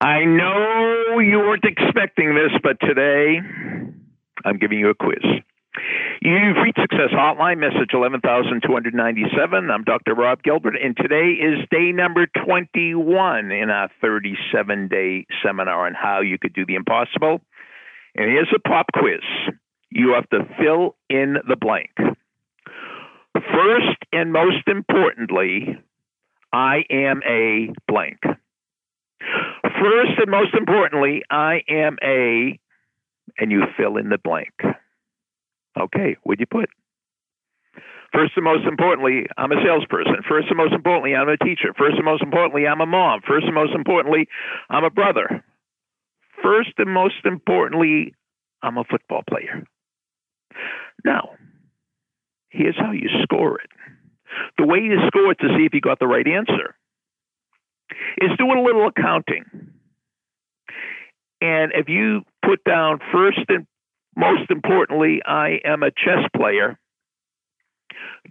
I know you weren't expecting this, but today I'm giving you a quiz. You've reached Success Hotline, message 11297. I'm Dr. Rob Gilbert, and today is day number 21 in our 37 day seminar on how you could do the impossible. And here's a pop quiz you have to fill in the blank. First and most importantly, I am a blank. First and most importantly, I am a, and you fill in the blank. Okay, what'd you put? First and most importantly, I'm a salesperson. First and most importantly, I'm a teacher. First and most importantly, I'm a mom. First and most importantly, I'm a brother. First and most importantly, I'm a football player. Now, here's how you score it. The way you score it to see if you got the right answer is do a little accounting. And if you put down first and most importantly, I am a chess player,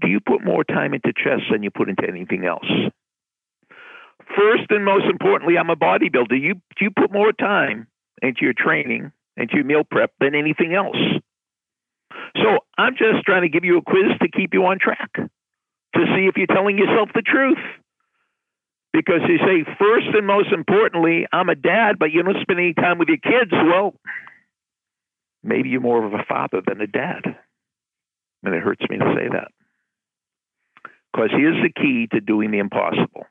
do you put more time into chess than you put into anything else? First and most importantly, I'm a bodybuilder. You do you put more time into your training, into your meal prep than anything else? So I'm just trying to give you a quiz to keep you on track, to see if you're telling yourself the truth. Because you say, first and most importantly, I'm a dad, but you don't spend any time with your kids. Well, maybe you're more of a father than a dad. And it hurts me to say that. Because here's the key to doing the impossible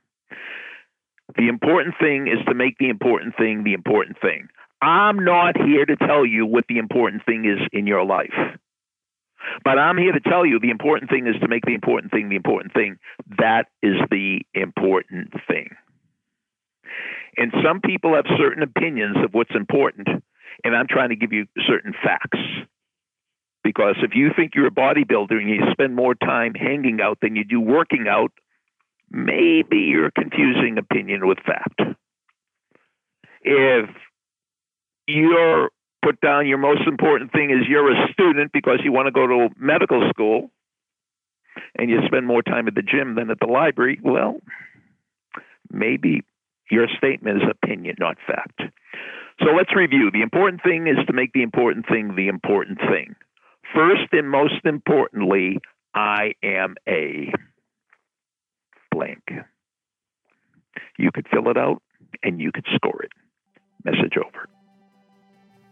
the important thing is to make the important thing the important thing. I'm not here to tell you what the important thing is in your life. But I'm here to tell you the important thing is to make the important thing the important thing. That is the important thing. And some people have certain opinions of what's important, and I'm trying to give you certain facts. Because if you think you're a bodybuilder and you spend more time hanging out than you do working out, maybe you're confusing opinion with fact. If you're put down your most important thing is you're a student because you want to go to medical school and you spend more time at the gym than at the library, well, maybe your statement is opinion, not fact. So let's review. The important thing is to make the important thing the important thing. First and most importantly, I am a blank. You could fill it out and you could score it. Message over.